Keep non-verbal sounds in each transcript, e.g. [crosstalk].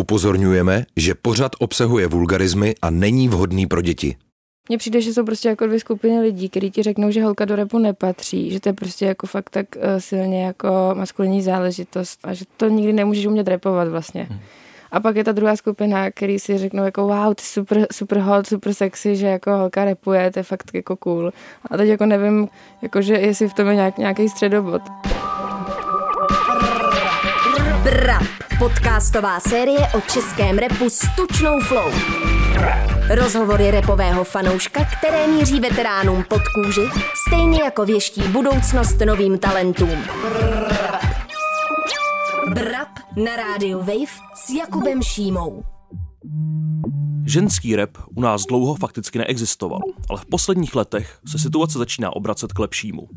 Upozorňujeme, že pořad obsahuje vulgarizmy a není vhodný pro děti. Mně přijde, že jsou prostě jako dvě skupiny lidí, kteří ti řeknou, že holka do repu nepatří, že to je prostě jako fakt tak uh, silně jako maskulinní záležitost a že to nikdy nemůžeš umět repovat vlastně. Hmm. A pak je ta druhá skupina, který si řeknou jako wow, ty super, super hot, super sexy, že jako holka repuje, to je fakt jako cool. A teď jako nevím, jako že jestli v tom je nějak, nějaký středobod. Brap, podcastová série o českém repu s tučnou flow. Rozhovory repového fanouška, které míří veteránům pod kůži, stejně jako věští budoucnost novým talentům. Brap na rádiu Wave s Jakubem Šímou. Ženský rap u nás dlouho fakticky neexistoval, ale v posledních letech se situace začíná obracet k lepšímu.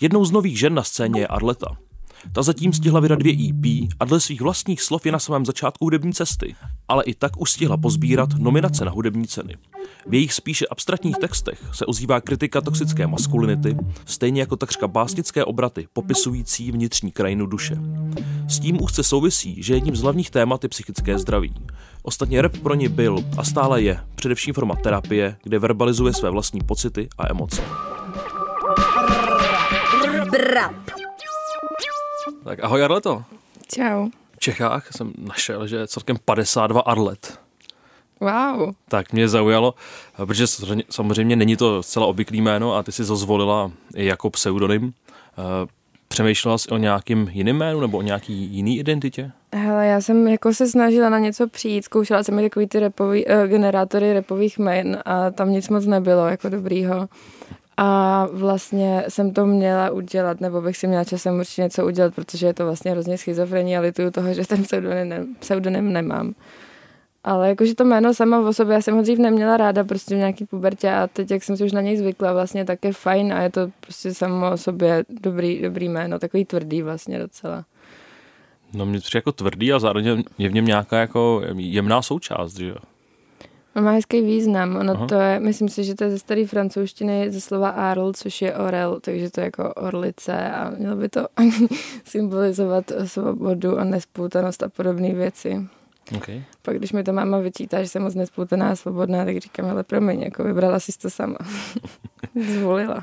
Jednou z nových žen na scéně je Arleta, ta zatím stihla vydat dvě EP a dle svých vlastních slov je na samém začátku hudební cesty, ale i tak už stihla pozbírat nominace na hudební ceny. V jejich spíše abstraktních textech se ozývá kritika toxické maskulinity, stejně jako takřka básnické obraty popisující vnitřní krajinu duše. S tím úzce souvisí, že jedním z hlavních témat je psychické zdraví. Ostatně rap pro ně byl a stále je především forma terapie, kde verbalizuje své vlastní pocity a emoce. Brap. Tak ahoj Arleto. Čau. V Čechách jsem našel, že je celkem 52 Arlet. Wow. Tak mě zaujalo, protože samozřejmě není to zcela obvyklý jméno a ty si to zvolila i jako pseudonym. Eh, přemýšlela jsi o nějakým jiným jménu nebo o nějaký jiný identitě? Hele, já jsem jako se snažila na něco přijít, zkoušela jsem i takový ty repový, uh, generátory repových jmén a tam nic moc nebylo jako dobrýho. A vlastně jsem to měla udělat, nebo bych si měla časem určitě něco udělat, protože je to vlastně hrozně schizofrení a lituju toho, že ten pseudonym, pseudonym nemám. Ale jakože to jméno sama o sobě, já jsem ho dřív neměla ráda prostě v nějaký pubertě a teď, jak jsem si už na něj zvykla, vlastně tak je fajn a je to prostě samo o sobě dobrý, dobrý jméno, takový tvrdý vlastně docela. No mě přijde jako tvrdý a zároveň je v něm nějaká jako jemná součást, že jo? On má hezký význam. Ono Aha. to je, myslím si, že to je ze staré francouzštiny ze slova arl, což je orel, takže to je jako orlice a mělo by to [laughs] symbolizovat svobodu a nespoutanost a podobné věci. Okay. Pak když mi to máma vyčítá, že jsem moc nespoutaná a svobodná, tak říkám, ale promiň, jako vybrala si to sama. [laughs] Zvolila.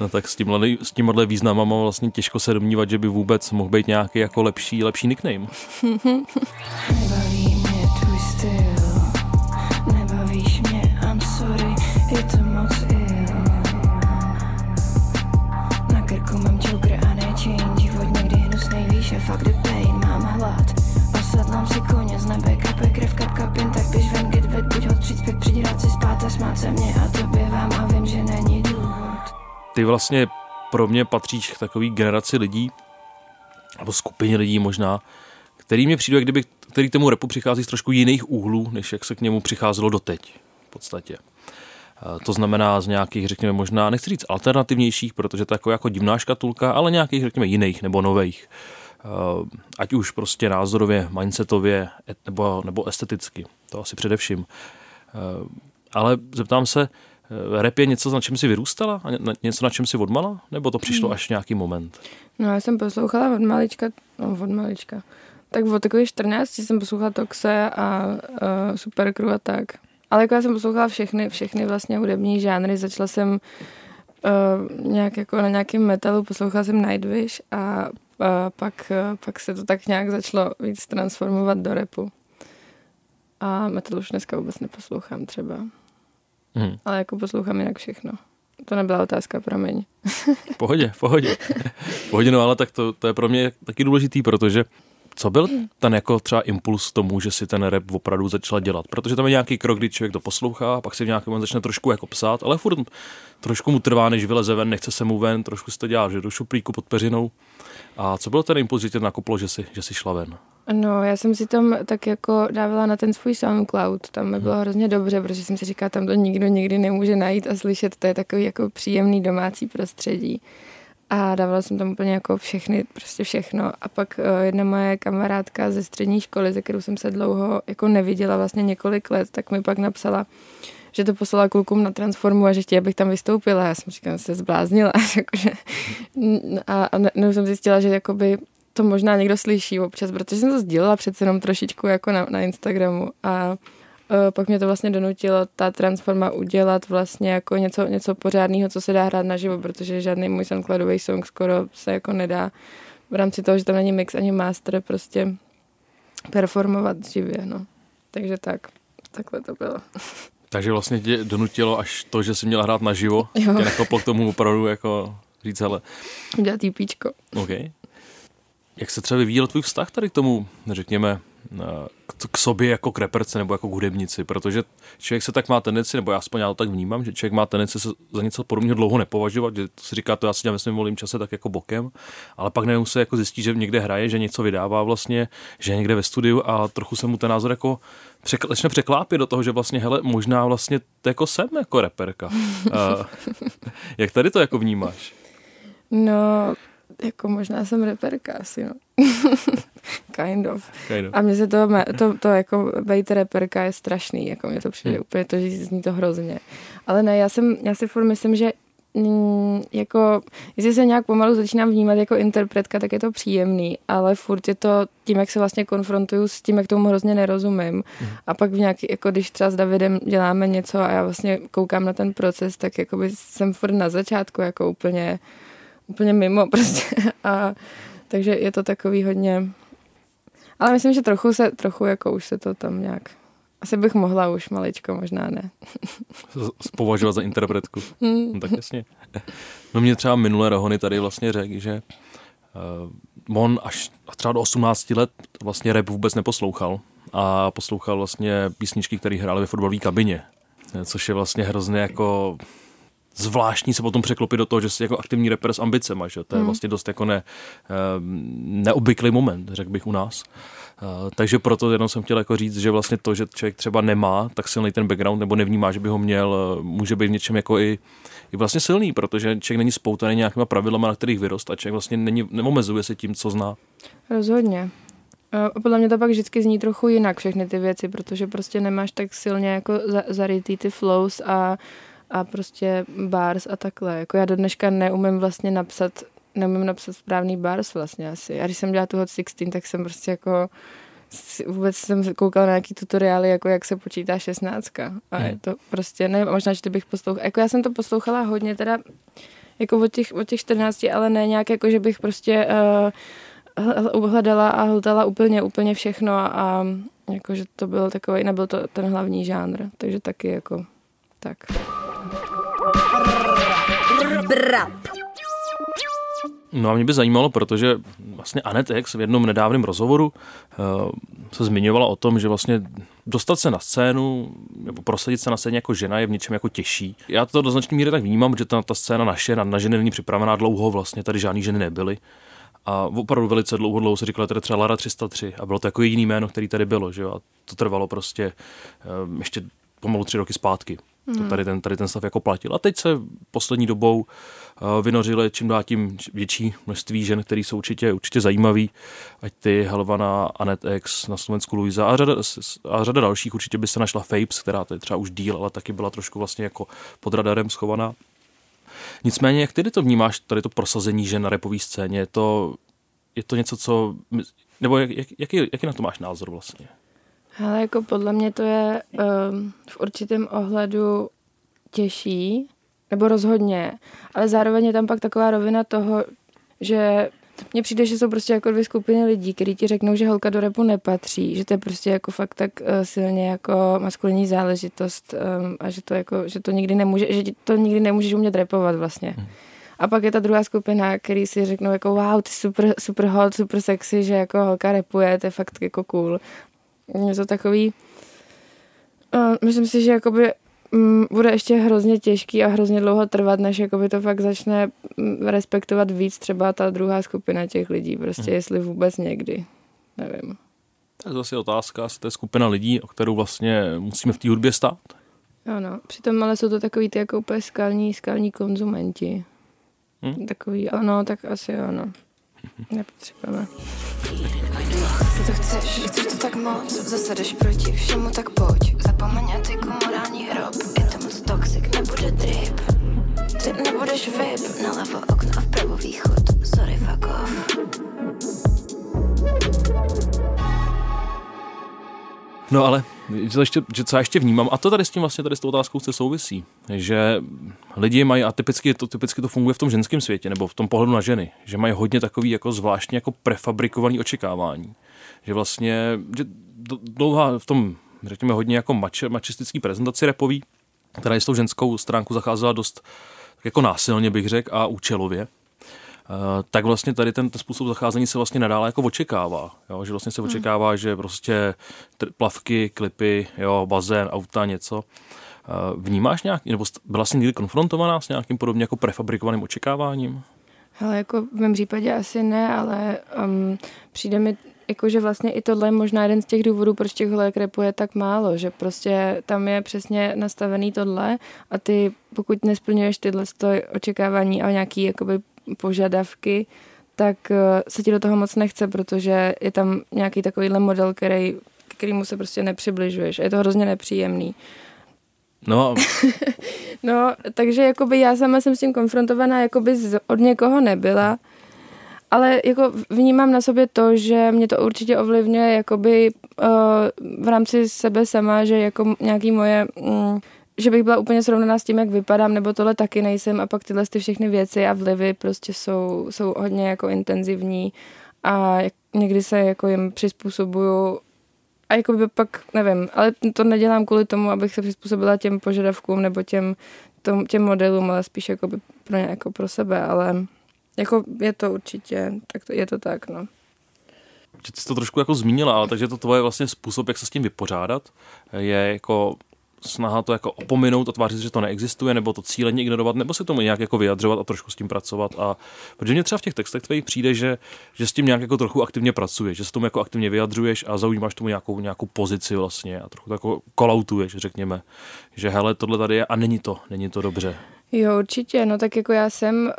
No tak s tímhle, s tímhle významem mám vlastně těžko se domnívat, že by vůbec mohl být nějaký jako lepší, lepší nickname. [laughs] Vlastně pro mě patříš k takové generaci lidí, nebo skupině lidí možná, který mě přijde, kdyby, který tomu repu přichází z trošku jiných úhlů, než jak se k němu přicházelo doteď v podstatě. To znamená z nějakých, řekněme, možná, nechci říct alternativnějších, protože to je jako, jako divná škatulka, ale nějakých, řekněme, jiných nebo nových. Ať už prostě názorově, mindsetově nebo, nebo esteticky. To asi především ale zeptám se, rap je něco, na čem si vyrůstala? A něco, na čem si odmala? Nebo to přišlo až nějaký moment? No já jsem poslouchala od malička, no od malička, tak od takových 14 jsem poslouchala Toxe a uh, Supercrew a tak. Ale jako já jsem poslouchala všechny, všechny vlastně hudební žánry. Začala jsem uh, nějak jako na nějakém metalu, poslouchala jsem Nightwish a uh, pak, uh, pak se to tak nějak začalo víc transformovat do repu. A metal už dneska vůbec neposlouchám třeba. Hmm. Ale jako poslouchám jinak všechno. To nebyla otázka, promiň. V pohodě, v pohodě. V pohodě, no ale tak to, to je pro mě taky důležitý, protože co byl ten jako třeba impuls tomu, že si ten rap opravdu začala dělat? Protože tam je nějaký krok, kdy člověk to poslouchá, pak si v nějakém začne trošku jako psát, ale furt trošku mu trvá, než vyleze ven, nechce se mu ven, trošku se to dělá, že do šuplíku pod peřinou. A co byl ten impuls, že tě nakoplo, že si, že si šla ven? No, já jsem si tam tak jako dávala na ten svůj SoundCloud, tam mi bylo hrozně dobře, protože jsem si říkala, tam to nikdo nikdy nemůže najít a slyšet, to je takový jako příjemný domácí prostředí. A dávala jsem tam úplně jako všechny, prostě všechno. A pak uh, jedna moje kamarádka ze střední školy, ze kterou jsem se dlouho jako neviděla vlastně několik let, tak mi pak napsala, že to poslala klukům na Transformu a že chtěla, abych tam vystoupila. Já jsem říkala, že se zbláznila. [laughs] Jakože, a, a ne, jsem zjistila, že jakoby to možná někdo slyší občas, protože jsem to sdílela přece jenom trošičku jako na, na Instagramu a uh, pak mě to vlastně donutilo ta transforma udělat vlastně jako něco, něco pořádného, co se dá hrát naživo, protože žádný můj soundcloudový song skoro se jako nedá v rámci toho, že tam není mix ani master, prostě performovat živě, no. Takže tak, takhle to bylo. [laughs] Takže vlastně tě donutilo až to, že jsi měla hrát naživo, jo. tě nakoplo k tomu opravdu jako říct, ale... Udělat píčko. OK. Jak se třeba vyvíjel tvůj vztah tady k tomu, řekněme, k sobě jako k reperce nebo jako k hudebnici, protože člověk se tak má tendenci, nebo já aspoň já to tak vnímám, že člověk má tendenci se za něco podobného dlouho nepovažovat, že to si říká, to já si dělám ve svém volném čase tak jako bokem, ale pak najednou se jako zjistí, že někde hraje, že něco vydává vlastně, že je někde ve studiu a trochu se mu ten názor jako začne překlápit do toho, že vlastně, hele, možná vlastně to jako jsem jako reperka. uh, [laughs] jak tady to jako vnímáš? No, jako možná jsem reperka asi, no. [laughs] kind of. Kind of. A mně se to, to, to jako být reperka je strašný, jako mě to přijde hmm. úplně, to, že zní to hrozně. Ale ne, já, jsem, já si furt myslím, že mm, jako, jestli se nějak pomalu začínám vnímat jako interpretka, tak je to příjemný, ale furt je to tím, jak se vlastně konfrontuju s tím, jak tomu hrozně nerozumím. Mm. A pak v nějaký, jako když třeba s Davidem děláme něco a já vlastně koukám na ten proces, tak jako by jsem furt na začátku jako úplně úplně mimo [laughs] prostě. A, takže je to takový hodně... Ale myslím, že trochu se, trochu jako už se to tam nějak... Asi bych mohla už maličko, možná ne. [laughs] Považovat za interpretku. Hmm. No, tak jasně. No mě třeba minulé Rohony tady vlastně řekl, že uh, on až třeba do 18 let vlastně rap vůbec neposlouchal a poslouchal vlastně písničky, které hrály ve fotbalové kabině, což je vlastně hrozně jako zvláštní se potom překlopit do toho, že jsi jako aktivní rapper s ambicema, že to je hmm. vlastně dost jako ne, ehm, neobvyklý moment, řekl bych u nás. Uh, takže proto jenom jsem chtěl jako říct, že vlastně to, že člověk třeba nemá tak silný ten background nebo nevnímá, že by ho měl, může být v něčem jako i, i vlastně silný, protože člověk není spoutaný nějakýma pravidlama, na kterých vyrost a člověk vlastně není, neomezuje se tím, co zná. Rozhodně. A podle mě to pak vždycky zní trochu jinak všechny ty věci, protože prostě nemáš tak silně jako zarytý ty flows a a prostě bars a takhle. Jako já do dneška neumím vlastně napsat, neumím napsat správný bars vlastně asi. A když jsem dělala tu Hot 16, tak jsem prostě jako vůbec jsem koukala na nějaký tutoriály, jako jak se počítá 16. A hmm. je to prostě, ne, možná, že bych poslouchala. Jako já jsem to poslouchala hodně teda jako od těch, od těch 14, ale ne nějak jako, že bych prostě uh, hledala a hltala úplně, úplně všechno a jako, že to bylo takový, nebyl to ten hlavní žánr, takže taky jako tak. Brap. No a mě by zajímalo, protože vlastně Anet X v jednom nedávném rozhovoru uh, se zmiňovala o tom, že vlastně dostat se na scénu nebo prosadit se na scéně jako žena je v něčem jako těžší. Já to do značné míry tak vnímám, že ta, ta scéna naše na, na ženy není připravená dlouho, vlastně tady žádný ženy nebyly. A opravdu velice dlouho, dlouho se říkala tady třeba Lara 303 a bylo to jako jediný jméno, který tady bylo, že jo? A to trvalo prostě um, ještě pomalu tři roky zpátky. Hmm. To tady ten, tady ten stav jako platil. A teď se poslední dobou uh, vynořily čím dál tím větší množství žen, které jsou určitě, určitě zajímavý, ať ty Helvana, Anet X, na Slovensku Luisa a řada, a řada dalších. Určitě by se našla Fapes, která je třeba už díl, ale taky byla trošku vlastně jako pod radarem schovaná. Nicméně, jak ty to vnímáš, tady to prosazení žen na repové scéně? Je to, je to něco, co... Nebo jak, jak, jaký, jaký na to máš názor vlastně? Ale jako podle mě to je um, v určitém ohledu těžší, nebo rozhodně, ale zároveň je tam pak taková rovina toho, že mně přijde, že jsou prostě jako dvě skupiny lidí, kteří ti řeknou, že holka do repu nepatří, že to je prostě jako fakt tak uh, silně jako maskulinní záležitost um, a že to jako, že to nikdy nemůže, že to nikdy nemůžeš umět repovat vlastně. Hmm. A pak je ta druhá skupina, který si řeknou jako wow, ty super, super hot, super sexy, že jako holka repuje, to je fakt jako cool. Je to takový... Uh, myslím si, že jakoby um, bude ještě hrozně těžký a hrozně dlouho trvat, než jakoby to fakt začne respektovat víc třeba ta druhá skupina těch lidí. Prostě hmm. jestli vůbec někdy. Nevím. To je zase otázka, to je skupina lidí, o kterou vlastně musíme v té hudbě stát. Ano, přitom ale jsou to takový ty jako úplně skalní, skalní konzumenti. Hmm? Takový, ano, tak asi ano. Nepotřebujeme. Co to chceš, chceš to tak moc, zase jdeš proti všemu, tak pojď. Zapomeň a ty morální hrob, je to moc toxic, nebude drip. Ty nebudeš vyp, nalevo okno a vpravo východ, sorry fuck off. No ale že, ještě, co já ještě vnímám, a to tady s tím vlastně tady s tou otázkou se souvisí, že lidi mají, a typicky to, typicky to funguje v tom ženském světě, nebo v tom pohledu na ženy, že mají hodně takový jako zvláštně jako prefabrikovaný očekávání. Že vlastně, že dlouhá v tom, řekněme, hodně jako mač, mačistický prezentaci repový, která s tou ženskou stránku zacházela dost jako násilně, bych řekl, a účelově. Eh, tak vlastně tady ten, ten způsob zacházení se vlastně nadále jako očekává. Jo? Že vlastně se hmm. očekává, že prostě plavky, klipy, jo, bazén, auta, něco. Eh, vnímáš nějak, nebo byla jsi někdy konfrontovaná s nějakým podobně jako prefabrikovaným očekáváním? Ale jako v mém případě asi ne, ale um, přijde mi jako, že vlastně i tohle je možná jeden z těch důvodů, proč těch holek repuje tak málo, že prostě tam je přesně nastavený tohle a ty, pokud nesplňuješ tyhle očekávání a nějaký jakoby požadavky, tak eh, se ti do toho moc nechce, protože je tam nějaký takovýhle model, který, kterýmu se prostě nepřibližuješ. A je to hrozně nepříjemný. No. [laughs] no, takže jakoby já sama jsem s tím konfrontovaná, jakoby z, od někoho nebyla, ale jako vnímám na sobě to, že mě to určitě ovlivňuje jakoby uh, v rámci sebe sama, že jako nějaký moje... Um, že bych byla úplně srovnaná s tím, jak vypadám, nebo tohle taky nejsem a pak tyhle ty všechny věci a vlivy prostě jsou, jsou hodně jako intenzivní a někdy se jako jim přizpůsobuju a jako by pak, nevím, ale to nedělám kvůli tomu, abych se přizpůsobila těm požadavkům nebo těm, tom, těm modelům, ale spíš jako by pro ně, jako pro sebe, ale jako je to určitě, tak to, je to tak, no. Že jsi to trošku jako zmínila, ale takže to tvoje vlastně způsob, jak se s tím vypořádat, je jako snaha to jako opominout a tvářit, že to neexistuje, nebo to cíleně ignorovat, nebo se tomu nějak jako vyjadřovat a trošku s tím pracovat. A protože mě třeba v těch textech tvých přijde, že, že s tím nějak jako trochu aktivně pracuješ, že se tomu jako aktivně vyjadřuješ a zaujímáš tomu nějakou, nějakou pozici vlastně a trochu jako kolautuješ, řekněme, že hele, tohle tady je a není to, není to dobře. Jo, určitě, no tak jako já jsem,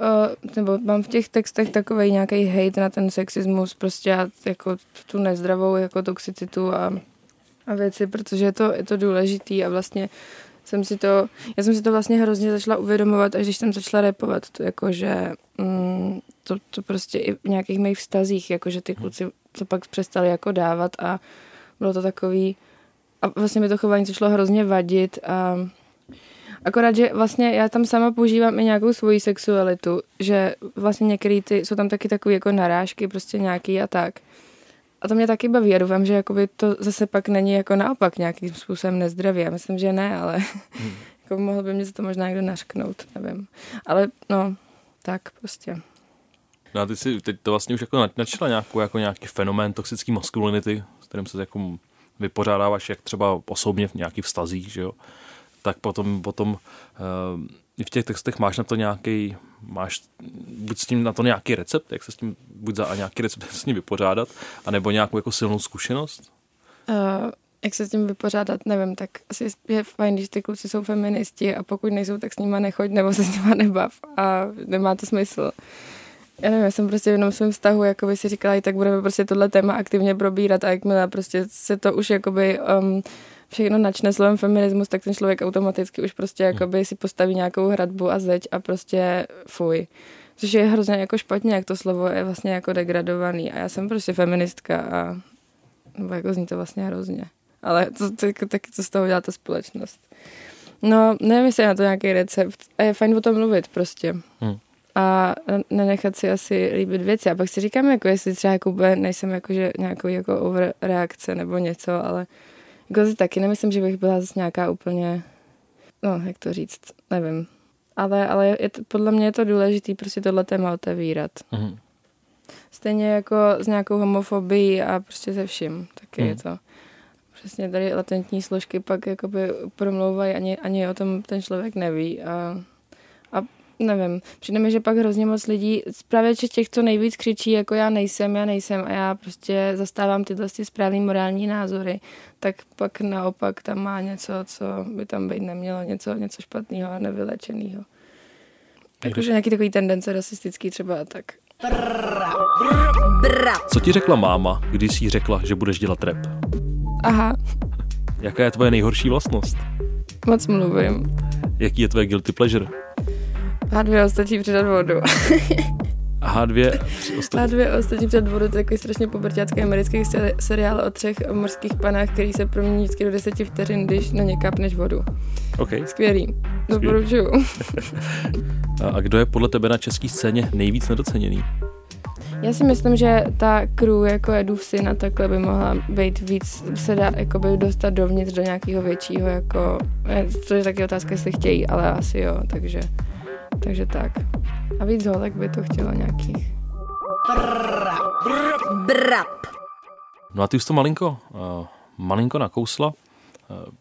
uh, nebo mám v těch textech takový nějaký hate na ten sexismus, prostě jako tu nezdravou jako toxicitu a a věci, protože je to, je to důležitý a vlastně jsem si to, já jsem si to vlastně hrozně začala uvědomovat, až když jsem začala repovat, to jako, že mm, to, to prostě i v nějakých mých vztazích, jako, že ty hmm. kluci to pak přestali jako dávat a bylo to takový, a vlastně mi to chování začalo hrozně vadit a Akorát, že vlastně já tam sama používám i nějakou svoji sexualitu, že vlastně některý ty, jsou tam taky takové jako narážky, prostě nějaký a tak. A to mě taky baví a doufám, že jakoby to zase pak není jako naopak nějakým způsobem nezdravý. Já myslím, že ne, ale hmm. [laughs] jako mohl by mě za to možná někdo našknout, nevím. Ale no, tak prostě. No a ty si teď to vlastně už jako načala nějakou, jako nějaký fenomén toxické maskulinity, s kterým se jako vypořádáváš jak třeba osobně v nějakých vztazích, že jo? Tak potom, potom uh, i v těch textech máš na to nějaký, máš buď s tím na to nějaký recept, jak se s tím, buď za a nějaký recept, jak se s tím vypořádat, anebo nějakou jako silnou zkušenost? Uh, jak se s tím vypořádat, nevím, tak asi je fajn, když ty kluci jsou feministi a pokud nejsou, tak s nima nechoď nebo se s nima nebav a nemá to smysl. Já nevím, já jsem prostě v jednom svém vztahu jako by si říkala, tak budeme prostě tohle téma aktivně probírat a jakmile prostě se to už jakoby um, všechno načne slovem feminismus, tak ten člověk automaticky už prostě hmm. jakoby si postaví nějakou hradbu a zeď a prostě fuj. Což je hrozně jako špatně, jak to slovo je vlastně jako degradovaný. A já jsem prostě feministka a nebo jako zní to vlastně hrozně. Ale to, to, to, taky to z toho dělá ta společnost. No, nevím, jestli je na to nějaký recept. A je fajn o tom mluvit prostě. Hmm. A nenechat si asi líbit věci. A pak si říkám, jako jestli třeba jako nejsem jako, že nějakou jako overreakce nebo něco, ale jako si taky nemyslím, že bych byla zase nějaká úplně, no, jak to říct, nevím. Ale, ale je to, podle mě je to důležité prostě tohle téma otevírat. Mm. Stejně jako s nějakou homofobií a prostě se vším. Taky mm. je to. Přesně tady latentní složky pak jakoby promlouvají, ani, ani o tom ten člověk neví. A, a nevím, přijde mi, že pak hrozně moc lidí, právě těch, co nejvíc křičí, jako já nejsem, já nejsem a já prostě zastávám tyhle správné morální názory, tak pak naopak tam má něco, co by tam být nemělo, něco, něco špatného a nevylečeného. Jakože nějaký takový tendence rasistický třeba a tak. Co ti řekla máma, když jsi řekla, že budeš dělat rap? Aha. Jaká je tvoje nejhorší vlastnost? Moc mluvím. Jaký je tvoje guilty pleasure? H2 stačí přidat vodu. H2 H2 ostatní před vodu, to je takový strašně pubertácký americký seriál o třech mořských panách, který se promění vždycky do deseti vteřin, když na ně kapneš vodu. Okay. Skvělý. Doporučuju. [laughs] a kdo je podle tebe na české scéně nejvíc nedoceněný? Já si myslím, že ta crew jako Edův syn a takhle by mohla být víc, se dá jakoby dostat dovnitř do nějakého většího, jako, to je taky otázka, jestli chtějí, ale asi jo, takže, takže tak. A víc holek by to chtělo nějakých. Brap. No a ty už to malinko, uh, malinko nakousla. Uh,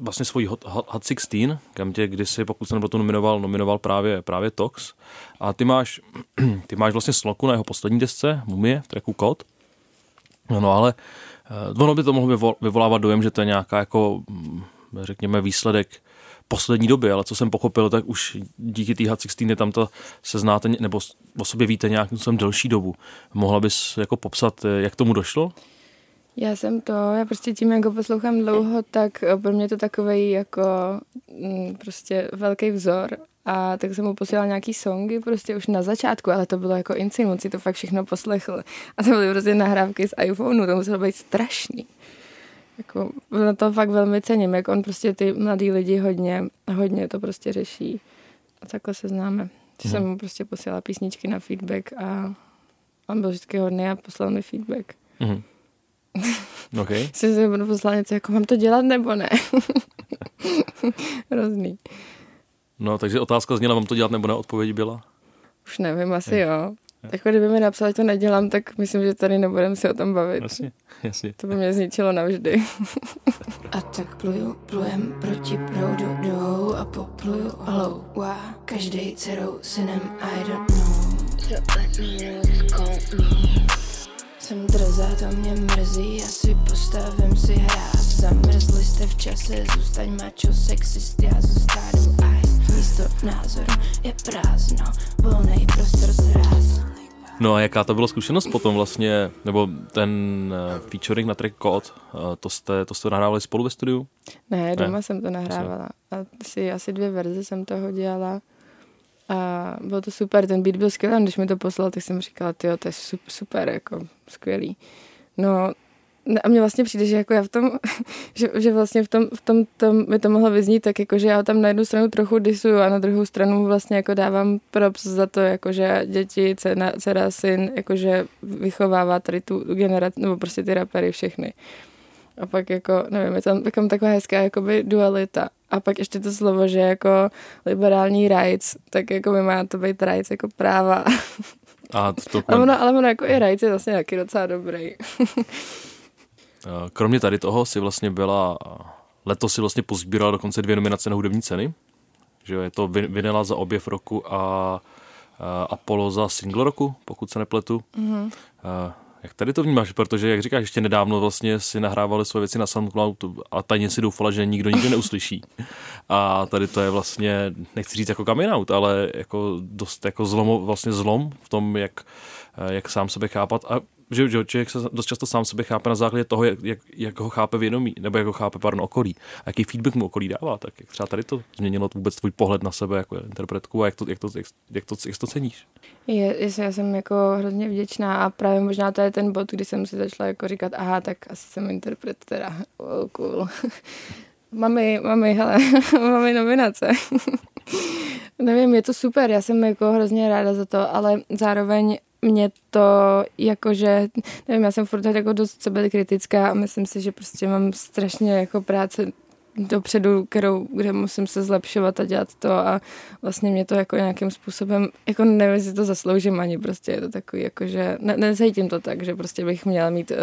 vlastně svojí Hot, Hot 16, kam tě kdysi, pokud se to nominoval, nominoval právě, právě Tox. A ty máš, [clears throat] ty máš vlastně sloku na jeho poslední desce, Mumie, v tracku Kod. No ale uh, ono by to mohlo vyvolávat dojem, že to je nějaká jako, mm, řekněme, výsledek poslední doby, ale co jsem pochopil, tak už díky té Hot 16 je tam to se znáte, nebo o sobě víte nějakým způsobem delší dobu. Mohla bys jako popsat, jak tomu došlo? Já jsem to, já prostě tím, jak ho poslouchám dlouho, tak eh, pro mě to takový jako mm, prostě velký vzor a tak jsem mu posílala nějaký songy prostě už na začátku, ale to bylo jako insane, on si to fakt všechno poslechl. A to byly prostě nahrávky z iPhoneu, to muselo být strašný. Jako, na to fakt velmi cením, jak on prostě ty mladý lidi hodně, hodně to prostě řeší. A takhle se známe. Že jsem mu prostě posílala písničky na feedback a on byl vždycky hodný a poslal mi feedback. Mm-hmm. [laughs] Okay. Jsi si budu poslal něco, jako mám to dělat nebo ne. [laughs] Hrozný. No, takže otázka zněla, mám to dělat nebo ne, odpověď byla? Už nevím, asi je. jo. Jako kdyby mi napsali, že to nedělám, tak myslím, že tady nebudeme si o tom bavit. Jasně, jasně. To by mě zničilo navždy. a tak pluju, plujem proti proudu jdou a popluju holou. Wow. Každý dcerou synem I don't know. So let me call me. Jsem drzá, to mě mrzí, asi postavím si hráz. Zamrzli jste v čase, zůstaň mačo, sexist, já zůstanu ice. Místo názoru je prázdno, volný prostor zráz. No a jaká to byla zkušenost potom vlastně, nebo ten uh, featuring na track Code, uh, to jste, to jste nahrávali spolu ve studiu? Ne, doma ne. jsem to nahrávala. Asi, asi dvě verze jsem toho dělala. A bylo to super, ten beat byl skvělý, když mi to poslal, tak jsem říkala, ty to je super, jako skvělý. No, a mně vlastně přijde, že jako já v tom, [laughs] že, že vlastně v tom, v tom, tom by to mohlo vyznít tak jako, že já tam na jednu stranu trochu disuju a na druhou stranu vlastně jako dávám props za to, jako že děti, dcera, dcera syn, jakože vychovává tady tu generaci, nebo prostě ty rapery všechny. A pak jako, nevím, je tam, tam taková hezká jakoby dualita. A pak ještě to slovo, že jako liberální rights, tak jako by má to být rights jako práva. A to [laughs] ale, ono, ale ono jako i rights je vlastně taky docela dobrý. [laughs] Kromě tady toho si vlastně byla, letos si vlastně pozbírala dokonce dvě nominace na hudební ceny. Že je to Vinela za objev roku a Apollo za single roku, pokud se nepletu. Mm-hmm. Jak tady to vnímáš? Protože, jak říkáš, ještě nedávno vlastně si nahrávali své věci na SoundCloud a tajně si doufala, že nikdo nikdy neuslyší. A tady to je vlastně, nechci říct jako coming out, ale jako dost jako zlom, vlastně zlom v tom, jak, jak sám sebe chápat. A že, že člověk se dost často sám sebe chápe na základě toho, jak, jak, jak ho chápe vědomí, nebo jak ho chápe pardon, okolí. A jaký feedback mu okolí dává, tak jak třeba tady to změnilo vůbec tvůj pohled na sebe jako interpretku a jak to, jak to, jak, jak to, jak to ceníš? Je, já jsem jako hrozně vděčná a právě možná to je ten bod, kdy jsem si začala jako říkat, aha, tak asi jsem interpret teda, oh, cool. [laughs] mami, mami, hele, [laughs] mami nominace. [laughs] Nevím, je to super, já jsem jako hrozně ráda za to, ale zároveň mě to jakože, nevím, já jsem furt jako dost sebe kritická a myslím si, že prostě mám strašně jako práce dopředu, kterou, kde musím se zlepšovat a dělat to a vlastně mě to jako nějakým způsobem, jako nevím, jestli to zasloužím ani prostě je to takový, jako že ne, necítím to tak, že prostě bych měla mít uh,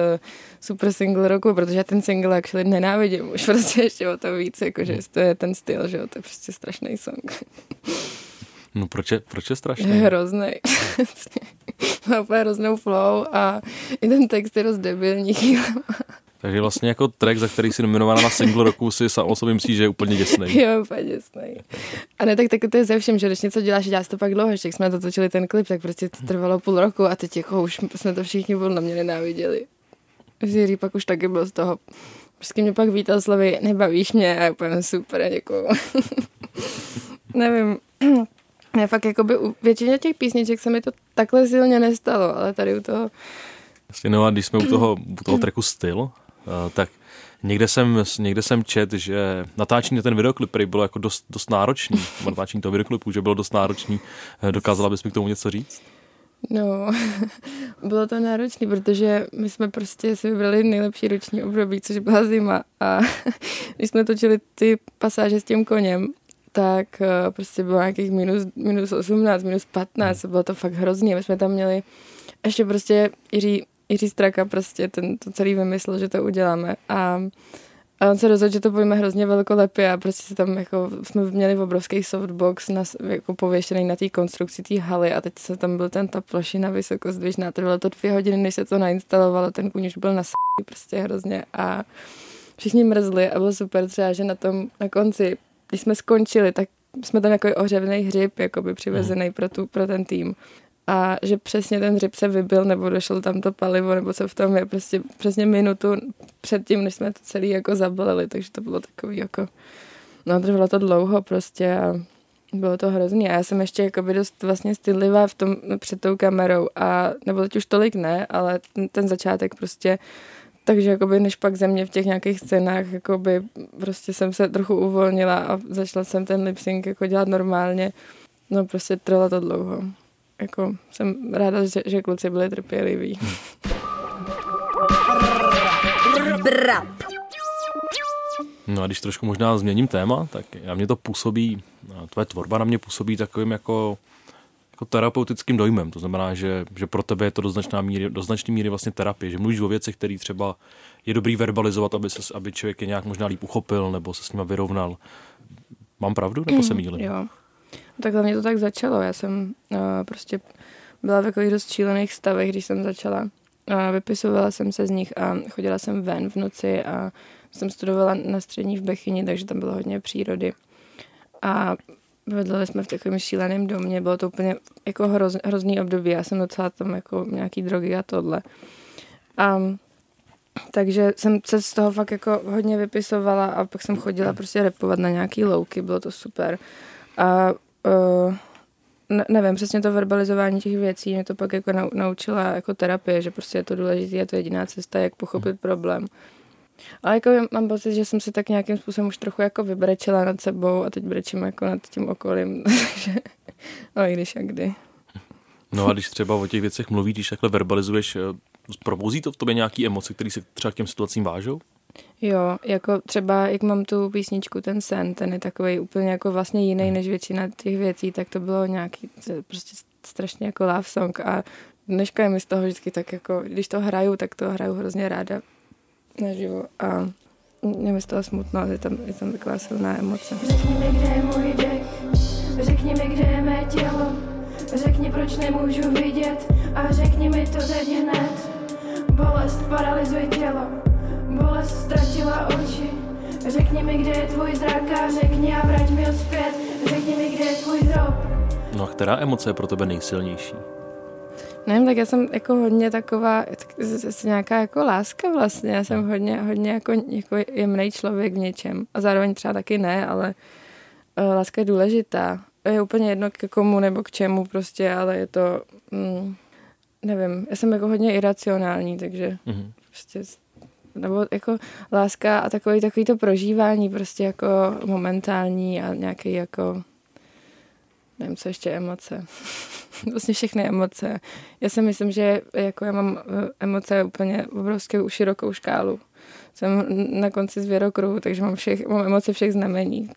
super single roku, protože ten single actually nenávidím už [laughs] prostě ještě o to víc, jako že to je ten styl, že jo, to je prostě strašný song. No proč je, proč je strašný? Je hrozný. Má úplně hroznou flow a i ten text je dost debilní. Takže vlastně jako track, za který si nominována na single roku, si sám o sobě myslíš, že je úplně děsný. Jo, úplně děsný. A ne, tak, tak to je ze všem, že když něco děláš, děláš to pak dlouho, že jsme točili ten klip, tak prostě to trvalo půl roku a teď jako už jsme to všichni na mě nenáviděli. Zíří pak už taky byl z toho. Vždycky mě pak vítal slovy, nebavíš mě a úplně super, děkuju. [laughs] Nevím, Ne, fakt jakoby u většině těch písniček se mi to takhle silně nestalo, ale tady u toho... Vlastně no a když jsme u toho, u toho [clears throat] tracku styl, eh, tak Někde jsem, někde jsem čet, že natáčení ten videoklip který bylo jako dost, dost náročný, [laughs] natáčení toho videoklipu, že bylo dost náročný. Eh, dokázala bys mi k tomu něco říct? No, [laughs] bylo to náročné, protože my jsme prostě si vybrali nejlepší roční období, což byla zima a [laughs] když jsme točili ty pasáže s tím koněm, tak eh, prostě bylo nějakých minus, minus 18, minus 15, bylo to fakt hrozný. My jsme tam měli ještě prostě Jiří, Jiří Straka prostě ten to celý vymyslel, že to uděláme a a on se rozhodl, že to pojme hrozně velkolepě a prostě se tam jako, jsme měli obrovský softbox na, jako pověšený na té konstrukci té haly a teď se tam byl ten ta plošina vysokozdvižná, trvalo to dvě hodiny, než se to nainstalovalo, ten kůň už byl na prostě hrozně a všichni mrzli a bylo super třeba, že na tom, na konci, když jsme skončili, tak jsme tam jako ohřevný hřib, jakoby přivezený mm. pro, tu, pro ten tým a že přesně ten hřib se vybil nebo došlo tam to palivo nebo co v tom je prostě přesně minutu před tím, než jsme to celý jako zabalili, takže to bylo takový jako, no trvalo to dlouho prostě a bylo to hrozný a já jsem ještě jako by dost vlastně stydlivá v tom, před tou kamerou a nebo teď už tolik ne, ale ten, ten začátek prostě takže jakoby než pak ze mě v těch nějakých scénách jakoby prostě jsem se trochu uvolnila a začala jsem ten lip sync jako dělat normálně. No prostě trvalo to dlouho jako jsem ráda, že, že kluci byli trpěliví. No a když trošku možná změním téma, tak já mě to působí, tvoje tvorba na mě působí takovým jako, jako terapeutickým dojmem. To znamená, že, že pro tebe je to do značné míry, do značné míry vlastně terapie, že mluvíš o věcech, které třeba je dobrý verbalizovat, aby, se, aby člověk je nějak možná líp uchopil nebo se s nima vyrovnal. Mám pravdu nebo se mýlím? Jo, Takhle mě to tak začalo. Já jsem uh, prostě byla v takových dost šílených stavech, když jsem začala. Uh, vypisovala jsem se z nich a chodila jsem ven v noci a jsem studovala na střední v Bechyni, takže tam bylo hodně přírody. A bydleli jsme v takovém šíleném domě, bylo to úplně jako hroz, hrozný období, já jsem docela tam jako nějaký drogy a tohle. A takže jsem se z toho fakt jako hodně vypisovala a pak jsem chodila prostě repovat na nějaký louky, bylo to super. A uh, ne, nevím, přesně to verbalizování těch věcí mě to pak jako naučila jako terapie, že prostě je to důležité, je to jediná cesta, jak pochopit problém. Ale jako mám pocit, že jsem si tak nějakým způsobem už trochu jako vybrečela nad sebou a teď brečím jako nad tím okolím, [laughs] takže no i když a kdy. No a když třeba o těch věcech mluvíš, když takhle verbalizuješ, eh, probouzí to v tobě nějaké emoce, které se třeba k těm situacím vážou? Jo, jako třeba, jak mám tu písničku Ten sen, ten je takový úplně jako vlastně jiný hmm. než většina těch věcí, tak to bylo nějaký prostě strašně jako love song a dneška je mi z toho vždycky tak jako, když to hraju, tak to hraju hrozně ráda naživo a je mi z toho smutno, je tam, je tam taková silná emoce. Řekni mi, kde je můj dech, řekni mi, kde je mé tělo, řekni, proč nemůžu vidět a řekni mi to teď hned. Bolest paralyzuje tělo, Bolest ztratila oči Řekni mi, kde je tvůj zrak a řekni a vrať mi ho zpět Řekni mi, kde je tvůj hrob No a která emoce je pro tebe nejsilnější? Nevím, tak já jsem jako hodně taková, tak, nějaká jako láska vlastně. Já jsem hodně, hodně jako, jako jemný člověk v něčem. A zároveň třeba taky ne, ale uh, láska je důležitá. Je úplně jedno k komu nebo k čemu prostě, ale je to, mm, nevím, já jsem jako hodně iracionální, takže mm-hmm. prostě nebo jako láska a takový, takový to prožívání prostě jako momentální a nějaký jako nevím, co ještě emoce. [laughs] vlastně všechny emoce. Já si myslím, že jako já mám eh, emoce úplně obrovskou širokou škálu. Jsem na konci zvěrokruhu, takže mám, všech, mám emoce všech znamení.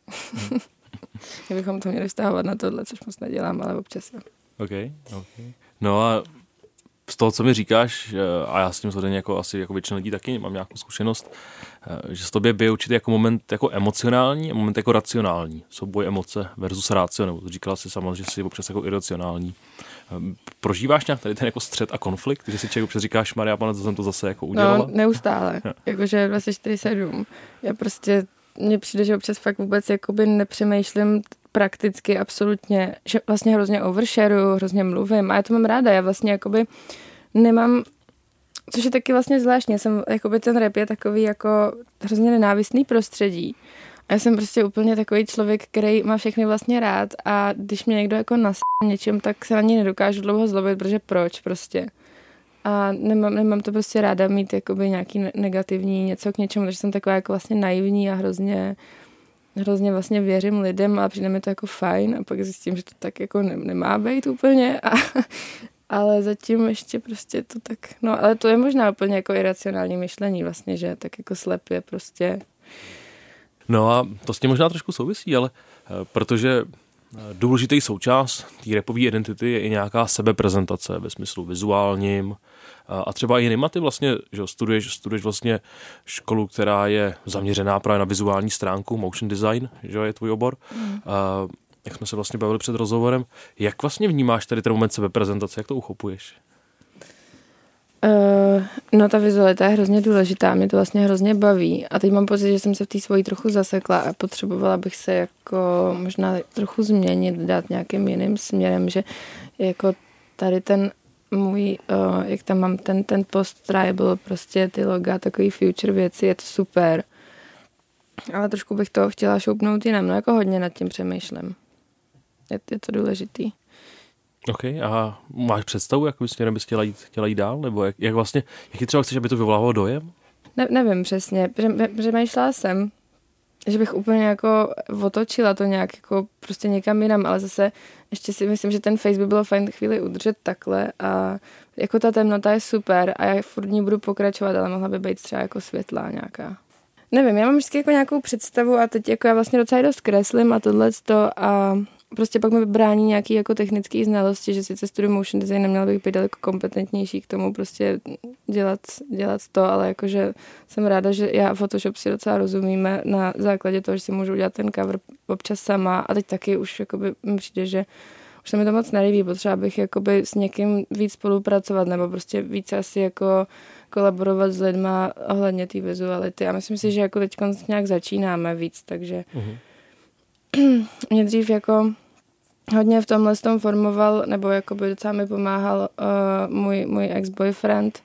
[laughs] Kdybychom to měli vztahovat na tohle, což moc nedělám, ale občas jo. Okay, okay. No a z toho, co mi říkáš, eh, a já s tím vzhledem jako asi jako většina lidí taky mám nějakou zkušenost, eh, že z tobě by určitě jako moment jako emocionální a moment jako racionální. Souboj emoce versus ratio, nebo říkala si sama, že jsi občas jako iracionální. Eh, prožíváš nějak tady ten jako střed a konflikt, že si člověk občas říkáš, Maria, pane, to jsem to zase jako udělala? No, neustále. [laughs] Jakože 24-7. Já prostě, mně přijde, že občas fakt vůbec jakoby nepřemýšlím prakticky absolutně, že vlastně hrozně overshareu, hrozně mluvím a já to mám ráda, já vlastně jakoby nemám, což je taky vlastně zvláštně, jsem, jakoby ten rap je takový jako hrozně nenávistný prostředí A já jsem prostě úplně takový člověk, který má všechny vlastně rád a když mě někdo jako nas něčem, tak se na ní nedokážu dlouho zlobit, protože proč prostě. A nemám, nemám to prostě ráda mít jakoby nějaký negativní něco k něčemu, takže jsem taková jako vlastně naivní a hrozně hrozně vlastně věřím lidem a přijde mi to jako fajn a pak zjistím, že to tak jako ne, nemá být úplně a, [laughs] ale zatím ještě prostě to tak, no ale to je možná úplně jako iracionální myšlení vlastně, že tak jako slepě prostě. No a to s tím možná trošku souvisí, ale eh, protože eh, důležitý součást té repové identity je i nějaká sebeprezentace ve smyslu vizuálním, a třeba i jinýma ty vlastně, že studuješ, studuješ vlastně školu, která je zaměřená právě na vizuální stránku, motion design, že je tvůj obor. Mm. A, jak jsme se vlastně bavili před rozhovorem, jak vlastně vnímáš tady ten moment sebeprezentace, jak to uchopuješ? Uh, no ta vizualita je hrozně důležitá, mě to vlastně hrozně baví a teď mám pocit, že jsem se v té svojí trochu zasekla a potřebovala bych se jako možná trochu změnit, dát nějakým jiným směrem, že jako tady ten můj, uh, jak tam mám ten, ten post tribal, prostě ty loga, takový future věci, je to super. Ale trošku bych to chtěla šoupnout jinam, no jako hodně nad tím přemýšlím. Je, je to důležitý. OK, a máš představu, jak bys bys chtěla jít, chtěla jít dál? Nebo jak, jak vlastně, jaký třeba chceš, aby to vyvolávalo dojem? Ne, nevím přesně, přemýšlela jsem, že bych úplně jako otočila to nějak jako prostě někam jinam, ale zase ještě si myslím, že ten face by bylo fajn chvíli udržet takhle a jako ta temnota je super a já furt ní budu pokračovat, ale mohla by být třeba jako světlá nějaká. Nevím, já mám vždycky jako nějakou představu a teď jako já vlastně docela dost kreslím a tohle a prostě pak mi brání nějaký jako technický znalosti, že sice studuju motion design, neměla bych být daleko kompetentnější k tomu prostě dělat, dělat to, ale jakože jsem ráda, že já a Photoshop si docela rozumíme na základě toho, že si můžu udělat ten cover občas sama a teď taky už jakoby mi přijde, že už se mi to moc nelíbí, potřeba bych jakoby s někým víc spolupracovat nebo prostě víc asi jako kolaborovat s lidma ohledně té vizuality a myslím si, že jako teď nějak začínáme víc, takže uh-huh. [clears throat] mě dřív jako hodně v tomhle tom formoval, nebo jakoby docela mi pomáhal uh, můj, můj ex-boyfriend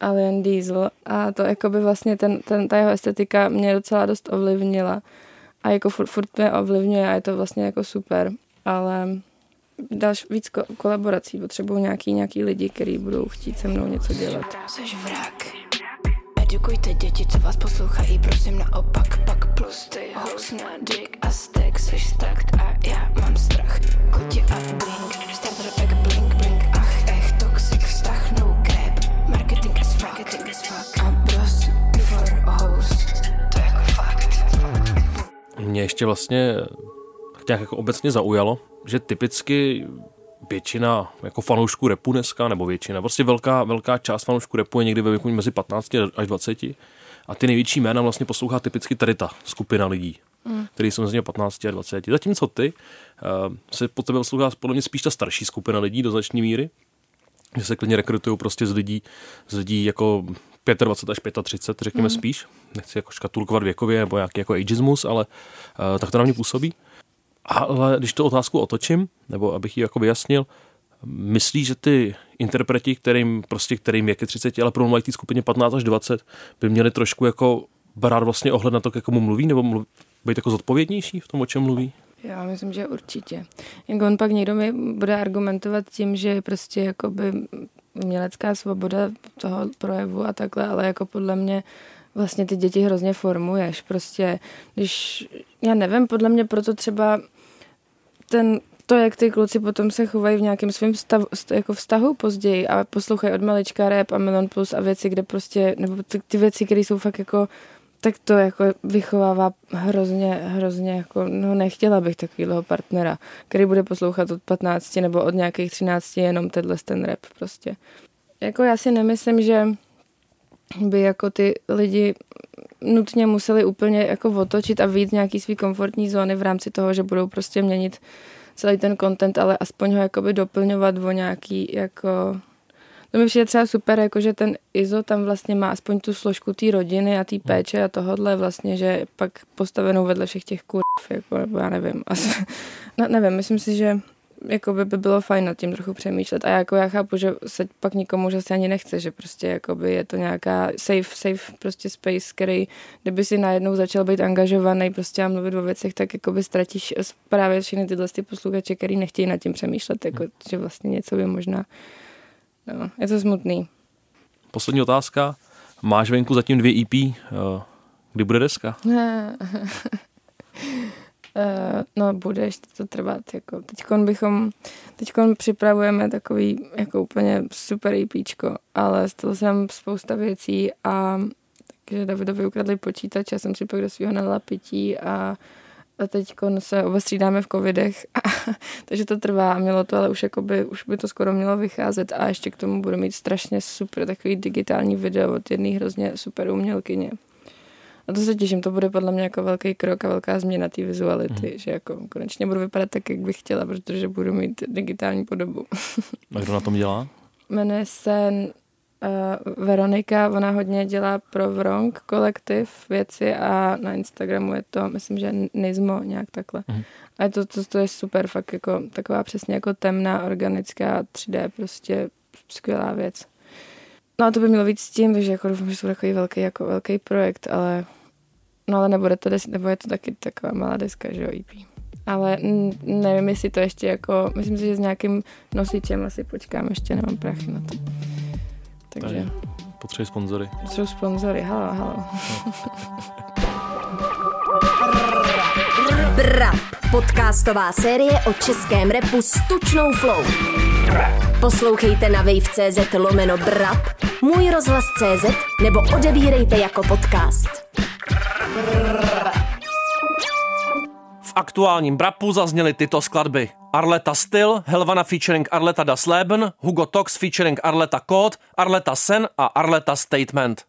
Alien Diesel a to jakoby vlastně ten, ten, ta jeho estetika mě docela dost ovlivnila a jako furt, furt mě ovlivňuje a je to vlastně jako super, ale další víc ko- kolaborací, potřebuju nějaký, nějaký lidi, kteří budou chtít se mnou něco dělat. Jsi vrak. Edukujte děti, co vás poslouchají, prosím naopak, pak plus ty na dick a stek, jsi stakt a já mám strach. A blink, starter pack blink, blink, ach, ech, toxic vztah, no cap, marketing as fuck, marketing as fuck, bros for house, to je jako fakt. Mě ještě vlastně nějak jako obecně zaujalo, že typicky většina jako fanoušků repu dneska, nebo většina, prostě velká, velká část fanoušků repu je někdy ve věku mezi 15 až 20 a ty největší jména vlastně poslouchá typicky tady ta skupina lidí, mm. který jsou mezi 15 a 20. Zatímco ty uh, se po tebe poslouchá podle mě spíš ta starší skupina lidí do značné míry, že se klidně rekrutují prostě z lidí, z lidí jako 25 až 35, řekněme mm. spíš. Nechci jako škatulkovat věkově nebo nějaký jako ageismus, ale uh, tak to na mě působí. Ale když tu otázku otočím, nebo abych ji jako vyjasnil, myslíš, že ty interpreti, kterým, prostě, kterým je 30, ale pro té skupině 15 až 20, by měli trošku jako brát vlastně ohled na to, jak komu mluví, nebo mluví, být jako zodpovědnější v tom, o čem mluví? Já myslím, že určitě. Jak on pak někdo mi bude argumentovat tím, že prostě jakoby umělecká svoboda toho projevu a takhle, ale jako podle mě vlastně ty děti hrozně formuješ. Prostě, když, já nevím, podle mě proto třeba ten, to, jak ty kluci potom se chovají v nějakém svém stavu, jako vztahu později a poslouchají od malička rap a Melon Plus a věci, kde prostě, nebo ty, ty věci, které jsou fakt jako tak to jako vychovává hrozně, hrozně jako, no nechtěla bych takového partnera, který bude poslouchat od 15 nebo od nějakých 13 jenom tenhle ten rap prostě. Jako já si nemyslím, že by jako ty lidi nutně museli úplně jako otočit a vyjít nějaký svý komfortní zóny v rámci toho, že budou prostě měnit celý ten content, ale aspoň ho jakoby doplňovat o nějaký jako to mi přijde třeba super, jako že ten ISO tam vlastně má aspoň tu složku té rodiny a té péče a tohodle vlastně, že pak postavenou vedle všech těch kurv, jako, nebo já nevím. [laughs] Asi, no, nevím, myslím si, že jako by, by bylo fajn nad tím trochu přemýšlet. A jako já chápu, že se pak nikomu že se ani nechce, že prostě jako by je to nějaká safe, safe prostě space, který, kdyby si najednou začal být angažovaný prostě a mluvit o věcech, tak jako by ztratíš právě všechny tyhle ty posluchače, který nechtějí nad tím přemýšlet, jako, hmm. že vlastně něco by možná, no, je to smutný. Poslední otázka. Máš venku zatím dvě EP. Eh, kdy bude deska? Uh, [laughs] no bude ještě to trvat, jako teďkon bychom, teďkon připravujeme takový jako úplně super EPčko, ale stalo jsem spousta věcí a takže Davidovi ukradli počítač, já jsem si pak do svého nalila pití a, a teď se oba střídáme v covidech, a, [laughs] takže to trvá a mělo to, ale už, jakoby, už by to skoro mělo vycházet a ještě k tomu budu mít strašně super takový digitální video od jedné hrozně super umělkyně. A to se těším, to bude podle mě jako velký krok a velká změna té vizuality, mm. že jako konečně budu vypadat tak, jak bych chtěla, protože budu mít digitální podobu. [laughs] a kdo na tom dělá? Jmenuje se uh, Veronika, ona hodně dělá pro Vrong kolektiv věci a na Instagramu je to, myslím, že Nizmo nějak takhle. Mm. A je to, to, to je super, fakt jako taková přesně jako temná, organická 3D, prostě skvělá věc. No a to by mělo víc s tím, takže jako doufám, že to bude takový velký, jako velký projekt, ale No ale nebude to, des, nebo je to taky taková malá deska, že jo, EP. Ale nevím, jestli to ještě jako, myslím si, že s nějakým nosičem asi počkám, ještě nemám prachy na to. Takže... Potřebuji sponzory. Potřebuji sponzory, halo, halo. Brap, podcastová série o českém repu s tučnou flow. Poslouchejte na wave.cz lomeno brap, můj rozhlas.cz nebo odebírejte jako podcast. V aktuálním brapu zazněly tyto skladby. Arleta Styl, Helvana featuring Arleta Das Leben, Hugo Tox featuring Arleta Code, Arleta Sen a Arleta Statement.